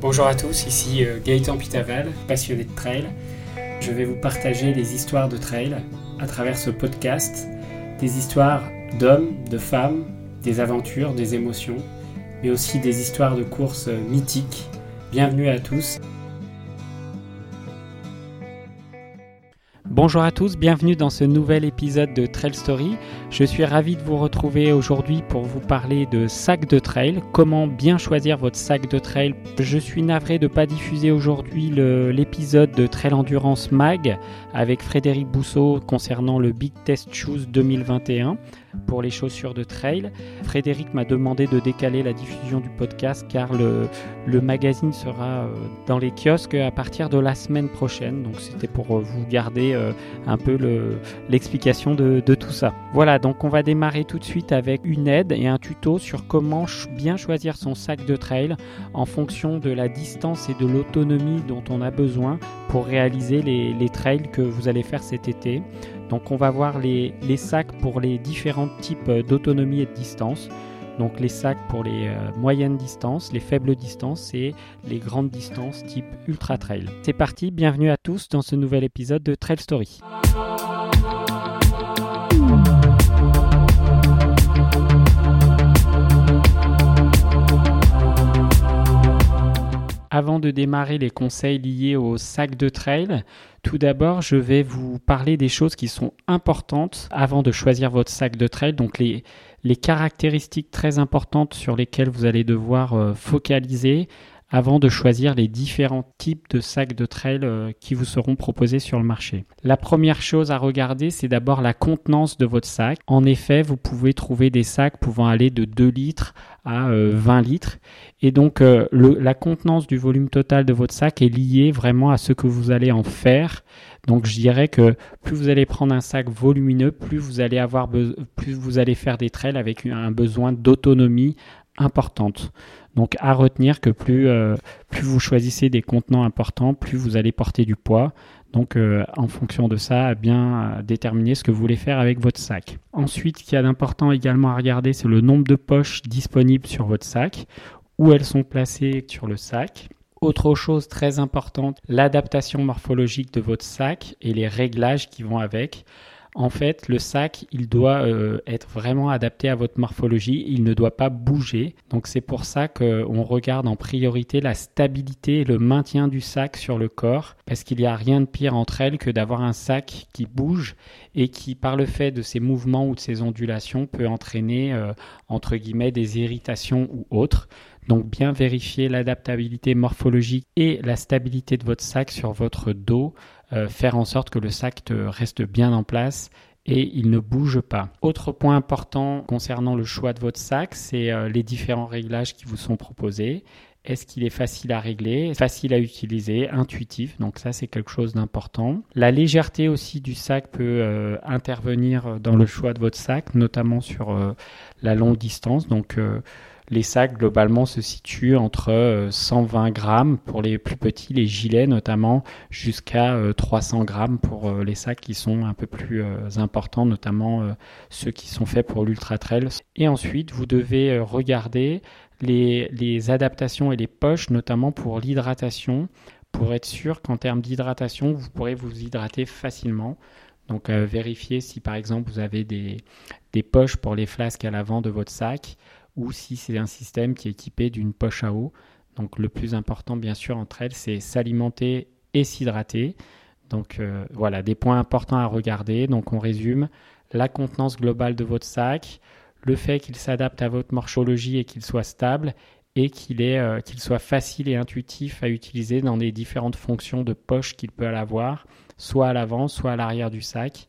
Bonjour à tous, ici euh, Gaëtan Pitaval, passionné de trail. Je vais vous partager des histoires de trail à travers ce podcast, des histoires d'hommes, de femmes, des aventures, des émotions, mais aussi des histoires de courses mythiques. Bienvenue à tous. Bonjour à tous, bienvenue dans ce nouvel épisode de Trail Story. Je suis ravi de vous retrouver aujourd'hui pour vous parler de sac de trail, comment bien choisir votre sac de trail. Je suis navré de ne pas diffuser aujourd'hui l'épisode de Trail Endurance Mag avec Frédéric Bousseau concernant le Big Test Shoes 2021 pour les chaussures de trail. Frédéric m'a demandé de décaler la diffusion du podcast car le, magazine sera euh, dans les kiosques à partir de la semaine prochaine. Donc c'était pour euh, vous garder euh, un peu l'explication de, tout ça. Voilà, donc on va démarrer tout de suite avec une aide et un tuto sur comment bien choisir son sac de trail en fonction de la distance et de l'autonomie dont on a besoin pour réaliser les trails que vous allez faire cet été. Donc on va voir les, sacs pour les différents types d'autonomie et de distance. Donc les sacs pour les euh, moyennes distances, les faibles distances et les grandes distances type ultra trail. C'est parti, bienvenue à tous dans ce nouvel épisode de Trail Story. Avant de démarrer les conseils liés au sac de trail, tout d'abord, je vais vous parler des choses qui sont importantes avant de choisir votre sac de trail. Donc les, caractéristiques très importantes sur lesquelles vous allez devoir euh, focaliser avant de choisir les différents types de sacs de trail euh, qui vous seront proposés sur le marché. La première chose à regarder, c'est d'abord la contenance de votre sac. En effet, vous pouvez trouver des sacs pouvant aller de 2 litres à 20 euh, litres. Et donc, euh, la contenance du volume total de votre sac est liée vraiment à ce que vous allez en faire. Donc, je dirais que plus vous allez prendre un sac volumineux, plus vous allez avoir, plus vous allez faire des trails avec un besoin d'autonomie importante. Donc à retenir que plus, euh, plus vous choisissez des contenants importants, plus vous allez porter du poids. Donc euh, en fonction de ça, à bien euh, déterminer ce que vous voulez faire avec votre sac. Ensuite, ce qu'il y a d'important également à regarder, c'est le nombre de poches disponibles sur votre sac, où elles sont placées sur le sac. Autre chose très importante, l'adaptation morphologique de votre sac et les réglages qui vont avec. En fait, le sac, il doit euh, être vraiment adapté à votre morphologie, il ne doit pas bouger. Donc c'est pour ça qu'on regarde en priorité la stabilité et le maintien du sac sur le corps, parce qu'il n'y a rien de pire entre elles que d'avoir un sac qui bouge et qui, par le fait de ses mouvements ou de ses ondulations, peut entraîner, euh, entre guillemets, des irritations ou autres. Donc bien vérifier l'adaptabilité morphologique et la stabilité de votre sac sur votre dos faire en sorte que le sac reste bien en place et il ne bouge pas. Autre point important concernant le choix de votre sac, c'est euh, les différents réglages qui vous sont proposés. Est-ce qu'il est facile à régler, facile à utiliser, intuitif? Donc ça, c'est quelque chose d'important. La légèreté aussi du sac peut euh, intervenir dans le choix de votre sac, notamment sur la longue distance. Donc les sacs globalement se situent entre 120 euh, grammes pour les plus petits, les gilets notamment, jusqu'à 300 euh, grammes pour euh, les sacs qui sont un peu plus importants, notamment ceux qui sont faits pour l'ultra trail. Et ensuite, vous devez regarder les, les adaptations et les poches, notamment pour l'hydratation, pour être sûr qu'en termes d'hydratation, vous pourrez vous hydrater facilement. Donc vérifiez si par exemple vous avez des, des poches pour les flasques à l'avant de votre sac ou si c'est un système qui est équipé d'une poche à eau. Donc le plus important bien sûr entre elles, c'est s'alimenter et s'hydrater. Donc euh, voilà, des points importants à regarder. Donc on résume la contenance globale de votre sac, le fait qu'il s'adapte à votre morphologie et qu'il soit stable et qu'il euh, qu'il soit facile et intuitif à utiliser dans les différentes fonctions de poche qu'il peut avoir, soit à l'avant, soit à l'arrière du sac.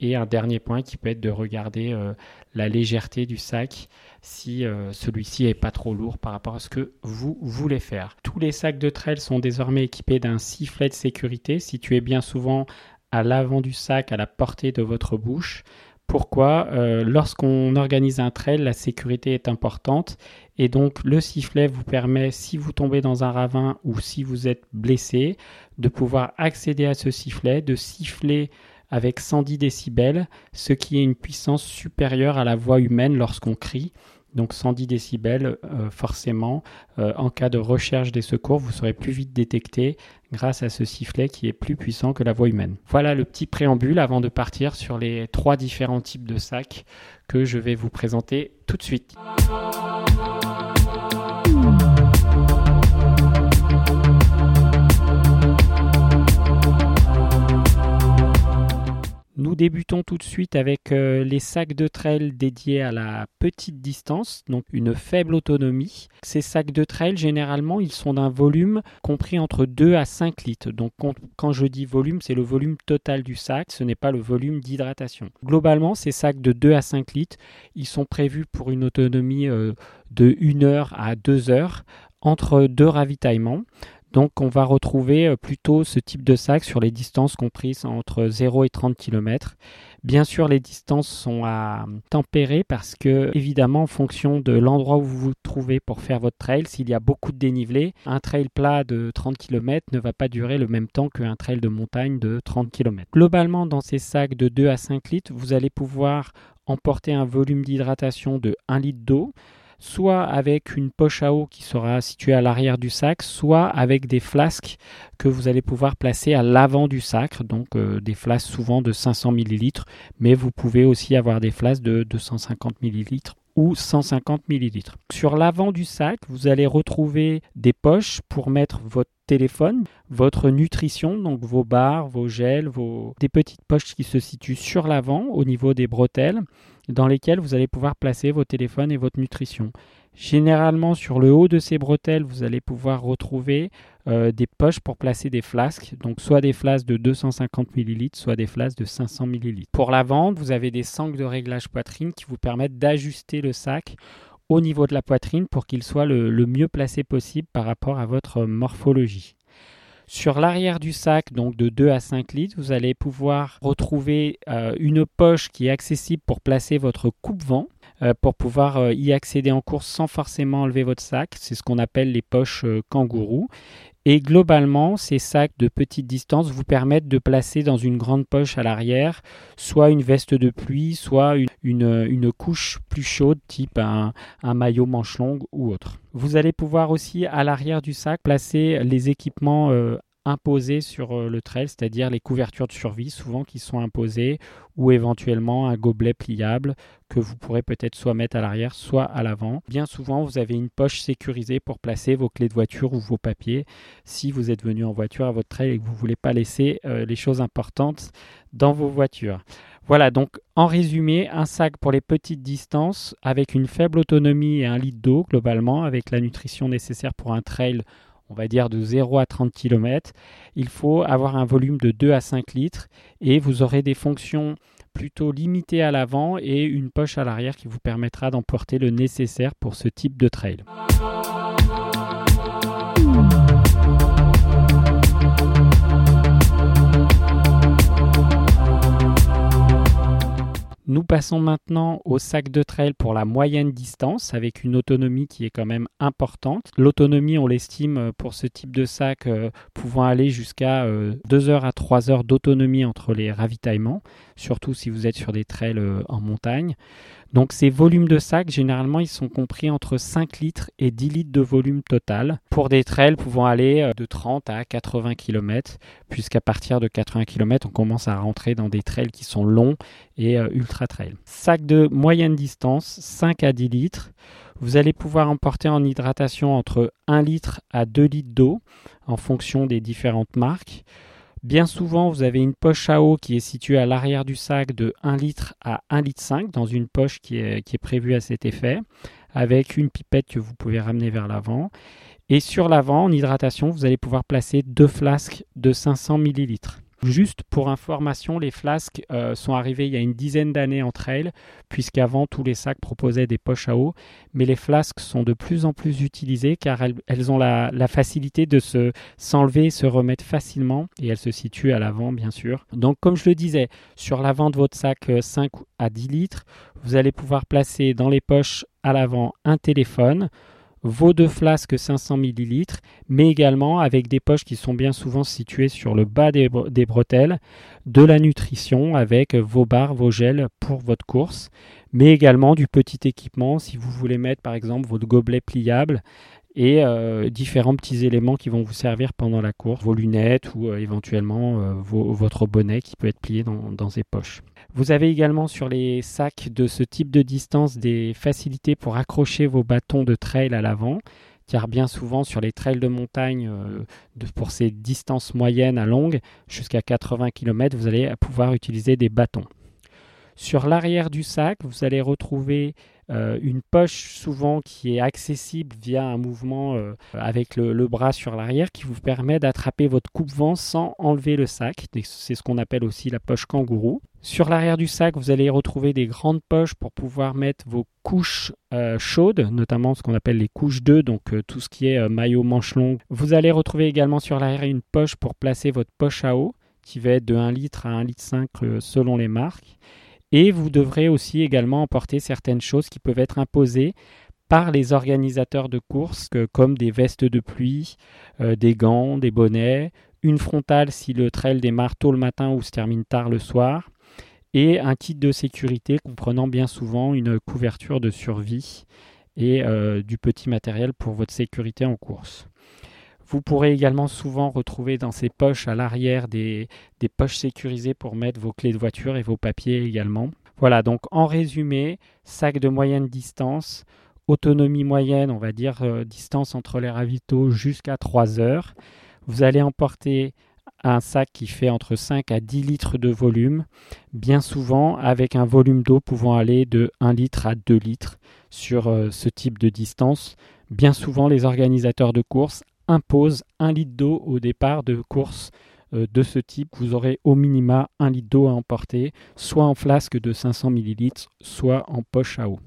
Et un dernier point qui peut être de regarder euh, la légèreté du sac si euh, celui-ci est pas trop lourd par rapport à ce que vous voulez faire. Tous les sacs de trail sont désormais équipés d'un sifflet de sécurité situé bien souvent à l'avant du sac à la portée de votre bouche. Pourquoi? Euh, Lorsqu'on organise un trail, la sécurité est importante et donc le sifflet vous permet, si vous tombez dans un ravin ou si vous êtes blessé, de pouvoir accéder à ce sifflet, de siffler avec 110 décibels, ce qui est une puissance supérieure à la voix humaine lorsqu'on crie. Donc 110 décibels, euh, forcément, euh, en cas de recherche des secours, vous serez plus vite détecté grâce à ce sifflet qui est plus puissant que la voix humaine. Voilà le petit préambule avant de partir sur les trois différents types de sacs que je vais vous présenter tout de suite. Nous débutons tout de suite avec euh, les sacs de trail dédiés à la petite distance, donc une faible autonomie. Ces sacs de trail, généralement, ils sont d'un volume compris entre 2 à 5 litres. Donc quand je dis volume, c'est le volume total du sac, ce n'est pas le volume d'hydratation. Globalement, ces sacs de 2 à 5 litres, ils sont prévus pour une autonomie euh, de 1 heure à 2 heures entre deux ravitaillements. Donc on va retrouver euh, plutôt ce type de sac sur les distances comprises entre 0 et 30 km. Bien sûr, les distances sont à tempérer parce que, évidemment, en fonction de l'endroit où vous vous trouvez pour faire votre trail, s'il y a beaucoup de dénivelé, un trail plat de 30 km ne va pas durer le même temps qu'un trail de montagne de 30 km. Globalement, dans ces sacs de 2 à 5 litres, vous allez pouvoir emporter un volume d'hydratation de 1 litre d'eau soit avec une poche à eau qui sera située à l'arrière du sac, soit avec des flasques que vous allez pouvoir placer à l'avant du sac, donc euh, des flasques souvent de 500 ml, mais vous pouvez aussi avoir des flasques de 250 ml ou 150 ml. Sur l'avant du sac, vous allez retrouver des poches pour mettre votre téléphone, votre nutrition, donc vos barres, vos gels, vos... des petites poches qui se situent sur l'avant au niveau des bretelles dans lesquelles vous allez pouvoir placer vos téléphones et votre nutrition. Généralement, sur le haut de ces bretelles, vous allez pouvoir retrouver euh, des poches pour placer des flasques, donc soit des flasques de 250 ml, soit des flasques de 500 ml. Pour la vente, vous avez des sangles de réglage poitrine qui vous permettent d'ajuster le sac au niveau de la poitrine pour qu'il soit le, mieux placé possible par rapport à votre morphologie. Sur l'arrière du sac, donc de 2 à 5 litres, vous allez pouvoir retrouver euh, une poche qui est accessible pour placer votre coupe-vent pour pouvoir euh, y accéder en course sans forcément enlever votre sac. C'est ce qu'on appelle les poches kangourou. Et globalement, ces sacs de petite distance vous permettent de placer dans une grande poche à l'arrière soit une veste de pluie, soit une, couche plus chaude type un, maillot manche longue ou autre. Vous allez pouvoir aussi à l'arrière du sac placer les équipements euh, imposés sur euh, le trail, c'est-à-dire les couvertures de survie souvent qui sont imposées ou éventuellement un gobelet pliable que vous pourrez peut-être soit mettre à l'arrière, soit à l'avant. Bien souvent, vous avez une poche sécurisée pour placer vos clés de voiture ou vos papiers si vous êtes venu en voiture à votre trail et que vous ne voulez pas laisser euh, les choses importantes dans vos voitures. Voilà, donc en résumé, un sac pour les petites distances avec une faible autonomie et un litre d'eau globalement, avec la nutrition nécessaire pour un trail on va dire de 0 à 30 km, il faut avoir un volume de 2 à 5 litres et vous aurez des fonctions plutôt limitées à l'avant et une poche à l'arrière qui vous permettra d'emporter le nécessaire pour ce type de trail. Nous passons maintenant au sac de trail pour la moyenne distance avec une autonomie qui est quand même importante. L'autonomie, on l'estime euh, pour ce type de sac euh, pouvant aller jusqu'à 2 euh, heures à 3 heures d'autonomie entre les ravitaillements, surtout si vous êtes sur des trails en montagne. Donc ces volumes de sac, généralement, ils sont compris entre 5 litres et 10 litres de volume total pour des trails pouvant aller euh, de 30 à 80 km, puisqu'à partir de 80 km, on commence à rentrer dans des trails qui sont longs et euh, ultra trails. Sac de moyenne distance, 5 à 10 litres. Vous allez pouvoir emporter en hydratation entre 1 litre à 2 litres d'eau en fonction des différentes marques. Bien souvent, vous avez une poche à eau qui est située à l'arrière du sac de 1 litre à 1 litre 5 dans une poche qui est, qui est prévue à cet effet, avec une pipette que vous pouvez ramener vers l'avant. Et sur l'avant, en hydratation, vous allez pouvoir placer deux flasques de 500 millilitres. Juste pour information, les flasques euh, sont arrivées il y a une dizaine d'années en trail, puisqu'avant tous les sacs proposaient des poches à eau, mais les flasques sont de plus en plus utilisées car elles, ont la, facilité de se s'enlever et se remettre facilement, et elles se situent à l'avant bien sûr. Donc comme je le disais, sur l'avant de votre sac 5 euh, à 10 litres, vous allez pouvoir placer dans les poches à l'avant un téléphone, vos deux flasques 500 ml, mais également avec des poches qui sont bien souvent situées sur le bas des, bretelles, de la nutrition avec vos barres, vos gels pour votre course, mais également du petit équipement si vous voulez mettre par exemple votre gobelet pliable et euh, différents petits éléments qui vont vous servir pendant la course, vos lunettes ou euh, éventuellement euh, votre bonnet qui peut être plié dans, dans ses poches. Vous avez également sur les sacs de ce type de distance des facilités pour accrocher vos bâtons de trail à l'avant, car bien souvent sur les trails de montagne, pour ces distances moyennes à longues, jusqu'à 80 km, vous allez pouvoir utiliser des bâtons. Sur l'arrière du sac, vous allez retrouver euh, une poche souvent qui est accessible via un mouvement euh, avec le, bras sur l'arrière qui vous permet d'attraper votre coupe-vent sans enlever le sac. C'est ce qu'on appelle aussi la poche kangourou. Sur l'arrière du sac, vous allez retrouver des grandes poches pour pouvoir mettre vos couches euh, chaudes, notamment ce qu'on appelle les couches 2, donc tout ce qui est maillot manche longue. Vous allez retrouver également sur l'arrière une poche pour placer votre poche à eau, qui va être de 1 litre à 1 litre 5 selon les marques. Et vous devrez aussi également emporter certaines choses qui peuvent être imposées par les organisateurs de courses, comme des vestes de pluie, euh, des gants, des bonnets, une frontale si le trail démarre tôt le matin ou se termine tard le soir, et un kit de sécurité comprenant bien souvent une couverture de survie et euh, du petit matériel pour votre sécurité en course. Vous pourrez également souvent retrouver dans ces poches à l'arrière des, poches sécurisées pour mettre vos clés de voiture et vos papiers également. Voilà, donc en résumé, sac de moyenne distance, autonomie moyenne, on va dire euh, distance entre les ravitaux jusqu'à 3 heures. Vous allez emporter un sac qui fait entre 5 à 10 litres de volume, bien souvent avec un volume d'eau pouvant aller de 1 litre à 2 litres sur euh, ce type de distance. Bien souvent, les organisateurs de courses impose un litre d'eau au départ de course euh, de ce type. Vous aurez au minima un litre d'eau à emporter, soit en flasque de 500 ml, soit en poche à eau.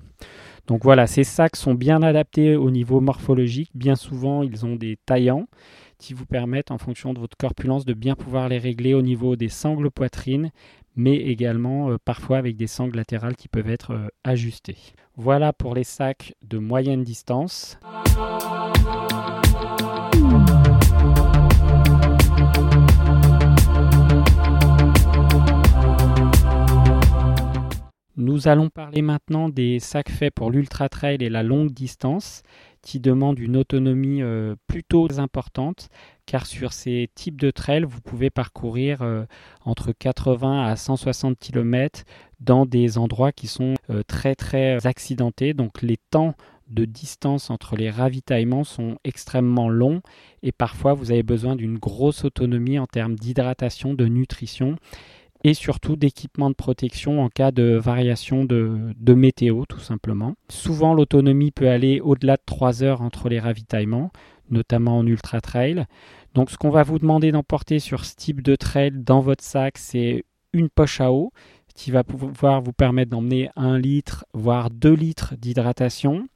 Donc voilà, ces sacs sont bien adaptés au niveau morphologique. Bien souvent, ils ont des taillants qui vous permettent, en fonction de votre corpulence, de bien pouvoir les régler au niveau des sangles poitrine, mais également euh, parfois avec des sangles latérales qui peuvent être euh, ajustées. Voilà pour les sacs de moyenne distance. Nous allons parler maintenant des sacs faits pour l'ultra trail et la longue distance qui demandent une autonomie euh, plutôt importante car sur ces types de trails, vous pouvez parcourir euh, entre 80 à 160 km dans des endroits qui sont euh, très très accidentés. Donc les temps de distance entre les ravitaillements sont extrêmement longs et parfois vous avez besoin d'une grosse autonomie en termes d'hydratation, de nutrition et surtout d'équipements de protection en cas de variation de, météo tout simplement. Souvent l'autonomie peut aller au-delà de 3 heures entre les ravitaillements, notamment en ultra trail. Donc ce qu'on va vous demander d'emporter sur ce type de trail dans votre sac, c'est une poche à eau qui va pouvoir vous permettre d'emmener 1 litre, voire 2 litres d'hydratation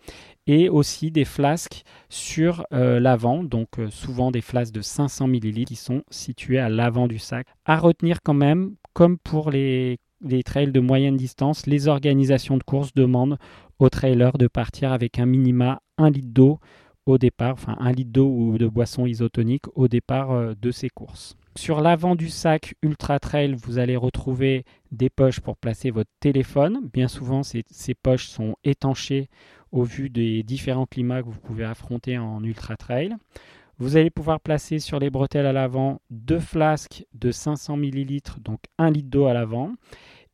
et aussi des flasques sur euh, l'avant, donc euh, souvent des flasques de 500 ml qui sont situées à l'avant du sac. À retenir quand même, comme pour les, trails de moyenne distance, les organisations de course demandent aux trailers de partir avec un minima 1 litre d'eau au départ, enfin 1 litre d'eau ou de boisson isotonique au départ euh, de ces courses. Sur l'avant du sac Ultra Trail, vous allez retrouver des poches pour placer votre téléphone. Bien souvent, ces, ces poches sont étanchées au vu des différents climats que vous pouvez affronter en Ultra Trail. Vous allez pouvoir placer sur les bretelles à l'avant deux flasques de 500 ml, donc un litre d'eau à l'avant.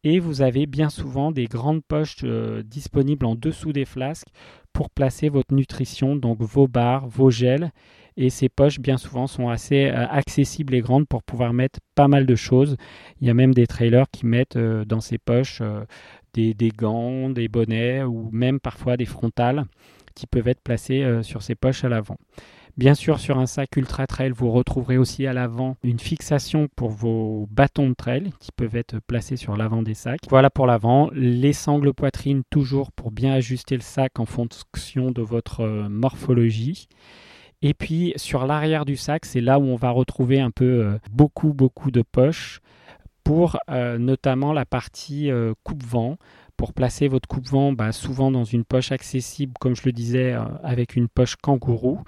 Et vous avez bien souvent des grandes poches euh, disponibles en dessous des flasques pour placer votre nutrition, donc vos barres, vos gels. Et ces poches, bien souvent, sont assez euh, accessibles et grandes pour pouvoir mettre pas mal de choses. Il y a même des trailers qui mettent euh, dans ces poches des, des, gants, des bonnets ou même parfois des frontales qui peuvent être placés sur ces poches à l'avant. Bien sûr, sur un sac ultra trail, vous retrouverez aussi à l'avant une fixation pour vos bâtons de trail qui peuvent être placés sur l'avant des sacs. Voilà pour l'avant. Les sangles poitrine toujours pour bien ajuster le sac en fonction de votre euh, morphologie. Et puis sur l'arrière du sac, c'est là où on va retrouver un peu euh, beaucoup beaucoup de poches pour euh, notamment la partie coupe-vent pour placer votre coupe-vent, bah, souvent dans une poche accessible, comme je le disais, avec une poche kangourou.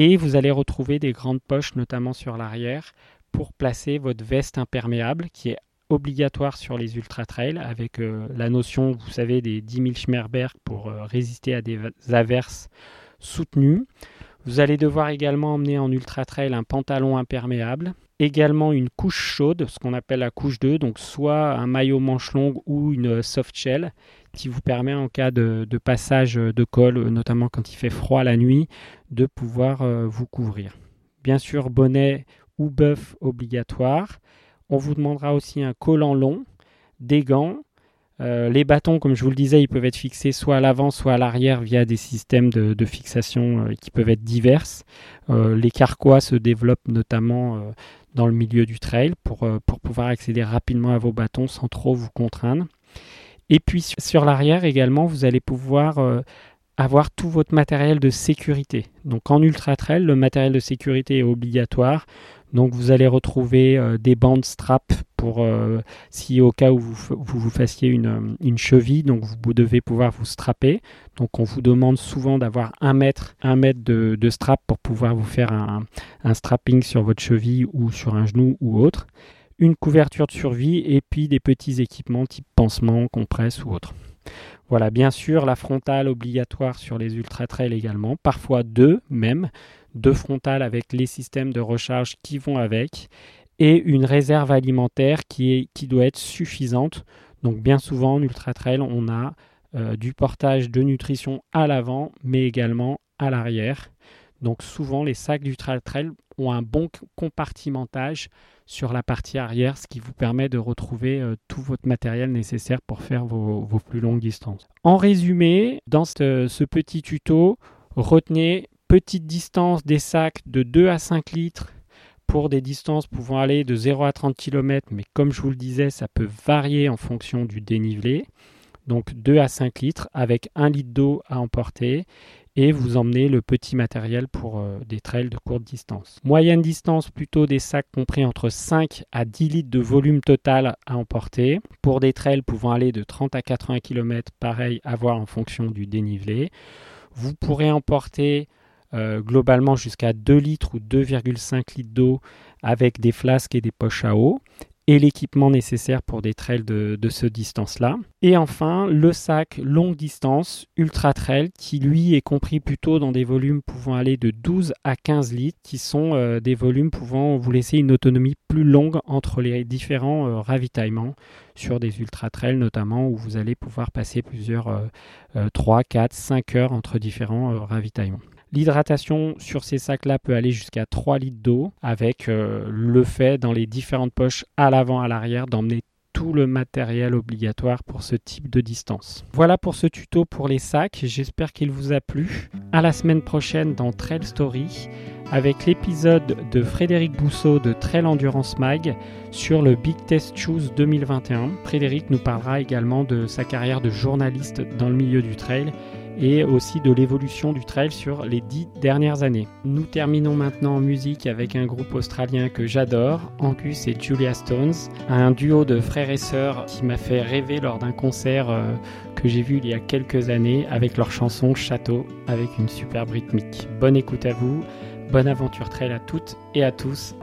Et vous allez retrouver des grandes poches, notamment sur l'arrière, pour placer votre veste imperméable, qui est obligatoire sur les ultra trails, avec euh, la notion, vous savez, des 10 000 Schmerberg pour euh, résister à des averses soutenues. Vous allez devoir également emmener en ultra trail un pantalon imperméable, également une couche chaude, ce qu'on appelle la couche 2, donc soit un maillot manche longue ou une soft shell qui vous permet en cas de, passage de col, notamment quand il fait froid la nuit, de pouvoir euh, vous couvrir. Bien sûr, bonnet ou bœuf obligatoire. On vous demandera aussi un collant long, des gants. Euh, les bâtons, comme je vous le disais, ils peuvent être fixés soit à l'avant, soit à l'arrière via des systèmes de, fixation euh, qui peuvent être divers. les carquois se développent notamment dans le milieu du trail pour, euh, pour pouvoir accéder rapidement à vos bâtons sans trop vous contraindre. Et puis sur l'arrière également, vous allez pouvoir euh, avoir tout votre matériel de sécurité. Donc en ultra trail, le matériel de sécurité est obligatoire. Donc vous allez retrouver euh, des bandes strap pour euh, si au cas où vous vous, fassiez une, cheville, donc vous devez pouvoir vous strapper. Donc on vous demande souvent d'avoir un mètre, un mètre de, strap pour pouvoir vous faire un, un, strapping sur votre cheville ou sur un genou ou autre. Une couverture de survie et puis des petits équipements type pansement, compresse ou autre. Voilà, bien sûr, la frontale obligatoire sur les ultra trails également, parfois deux même, deux frontales avec les systèmes de recharge qui vont avec, et une réserve alimentaire qui, doit être suffisante. Donc bien souvent en ultra trail, on a euh, du portage de nutrition à l'avant, mais également à l'arrière. Donc souvent les sacs d'ultra trail ont un bon compartimentage sur la partie arrière, ce qui vous permet de retrouver euh, tout votre matériel nécessaire pour faire vos, plus longues distances. En résumé, dans ce, petit tuto, retenez petite distance des sacs de 2 à 5 litres pour des distances pouvant aller de 0 à 30 km, mais comme je vous le disais, ça peut varier en fonction du dénivelé. Donc 2 à 5 litres avec 1 litre d'eau à emporter et vous emmenez le petit matériel pour euh, des trails de courte distance. Moyenne distance, plutôt des sacs compris entre 5 à 10 litres de volume total à emporter. Pour des trails pouvant aller de 30 à 80 km, pareil à voir en fonction du dénivelé. Vous pourrez emporter euh, globalement jusqu'à 2 litres ou 2,5 litres d'eau avec des flasques et des poches à eau et l'équipement nécessaire pour des trails de, de ce distance-là. Et enfin, le sac longue distance Ultra Trail qui lui est compris plutôt dans des volumes pouvant aller de 12 à 15 litres qui sont euh, des volumes pouvant vous laisser une autonomie plus longue entre les différents euh, ravitaillements sur des Ultra Trails notamment où vous allez pouvoir passer plusieurs 3, 4, 5 heures entre différents euh, ravitaillements. L'hydratation sur ces sacs-là peut aller jusqu'à 3 litres d'eau avec euh, le fait dans les différentes poches à l'avant, à l'arrière d'emmener tout le matériel obligatoire pour ce type de distance. Voilà pour ce tuto pour les sacs, j'espère qu'il vous a plu. À la semaine prochaine dans Trail Story avec l'épisode de Frédéric Bousseau de Trail Endurance Mag sur le Big Test Choose 2021. Frédéric nous parlera également de sa carrière de journaliste dans le milieu du trail et aussi de l'évolution du trail sur les dix dernières années. Nous terminons maintenant en musique avec un groupe australien que j'adore, Angus et Julia Stones, un duo de frères et sœurs qui m'a fait rêver lors d'un concert euh, que j'ai vu il y a quelques années avec leur chanson Château avec une superbe rythmique. Bonne écoute à vous, bonne aventure trail à toutes et à tous.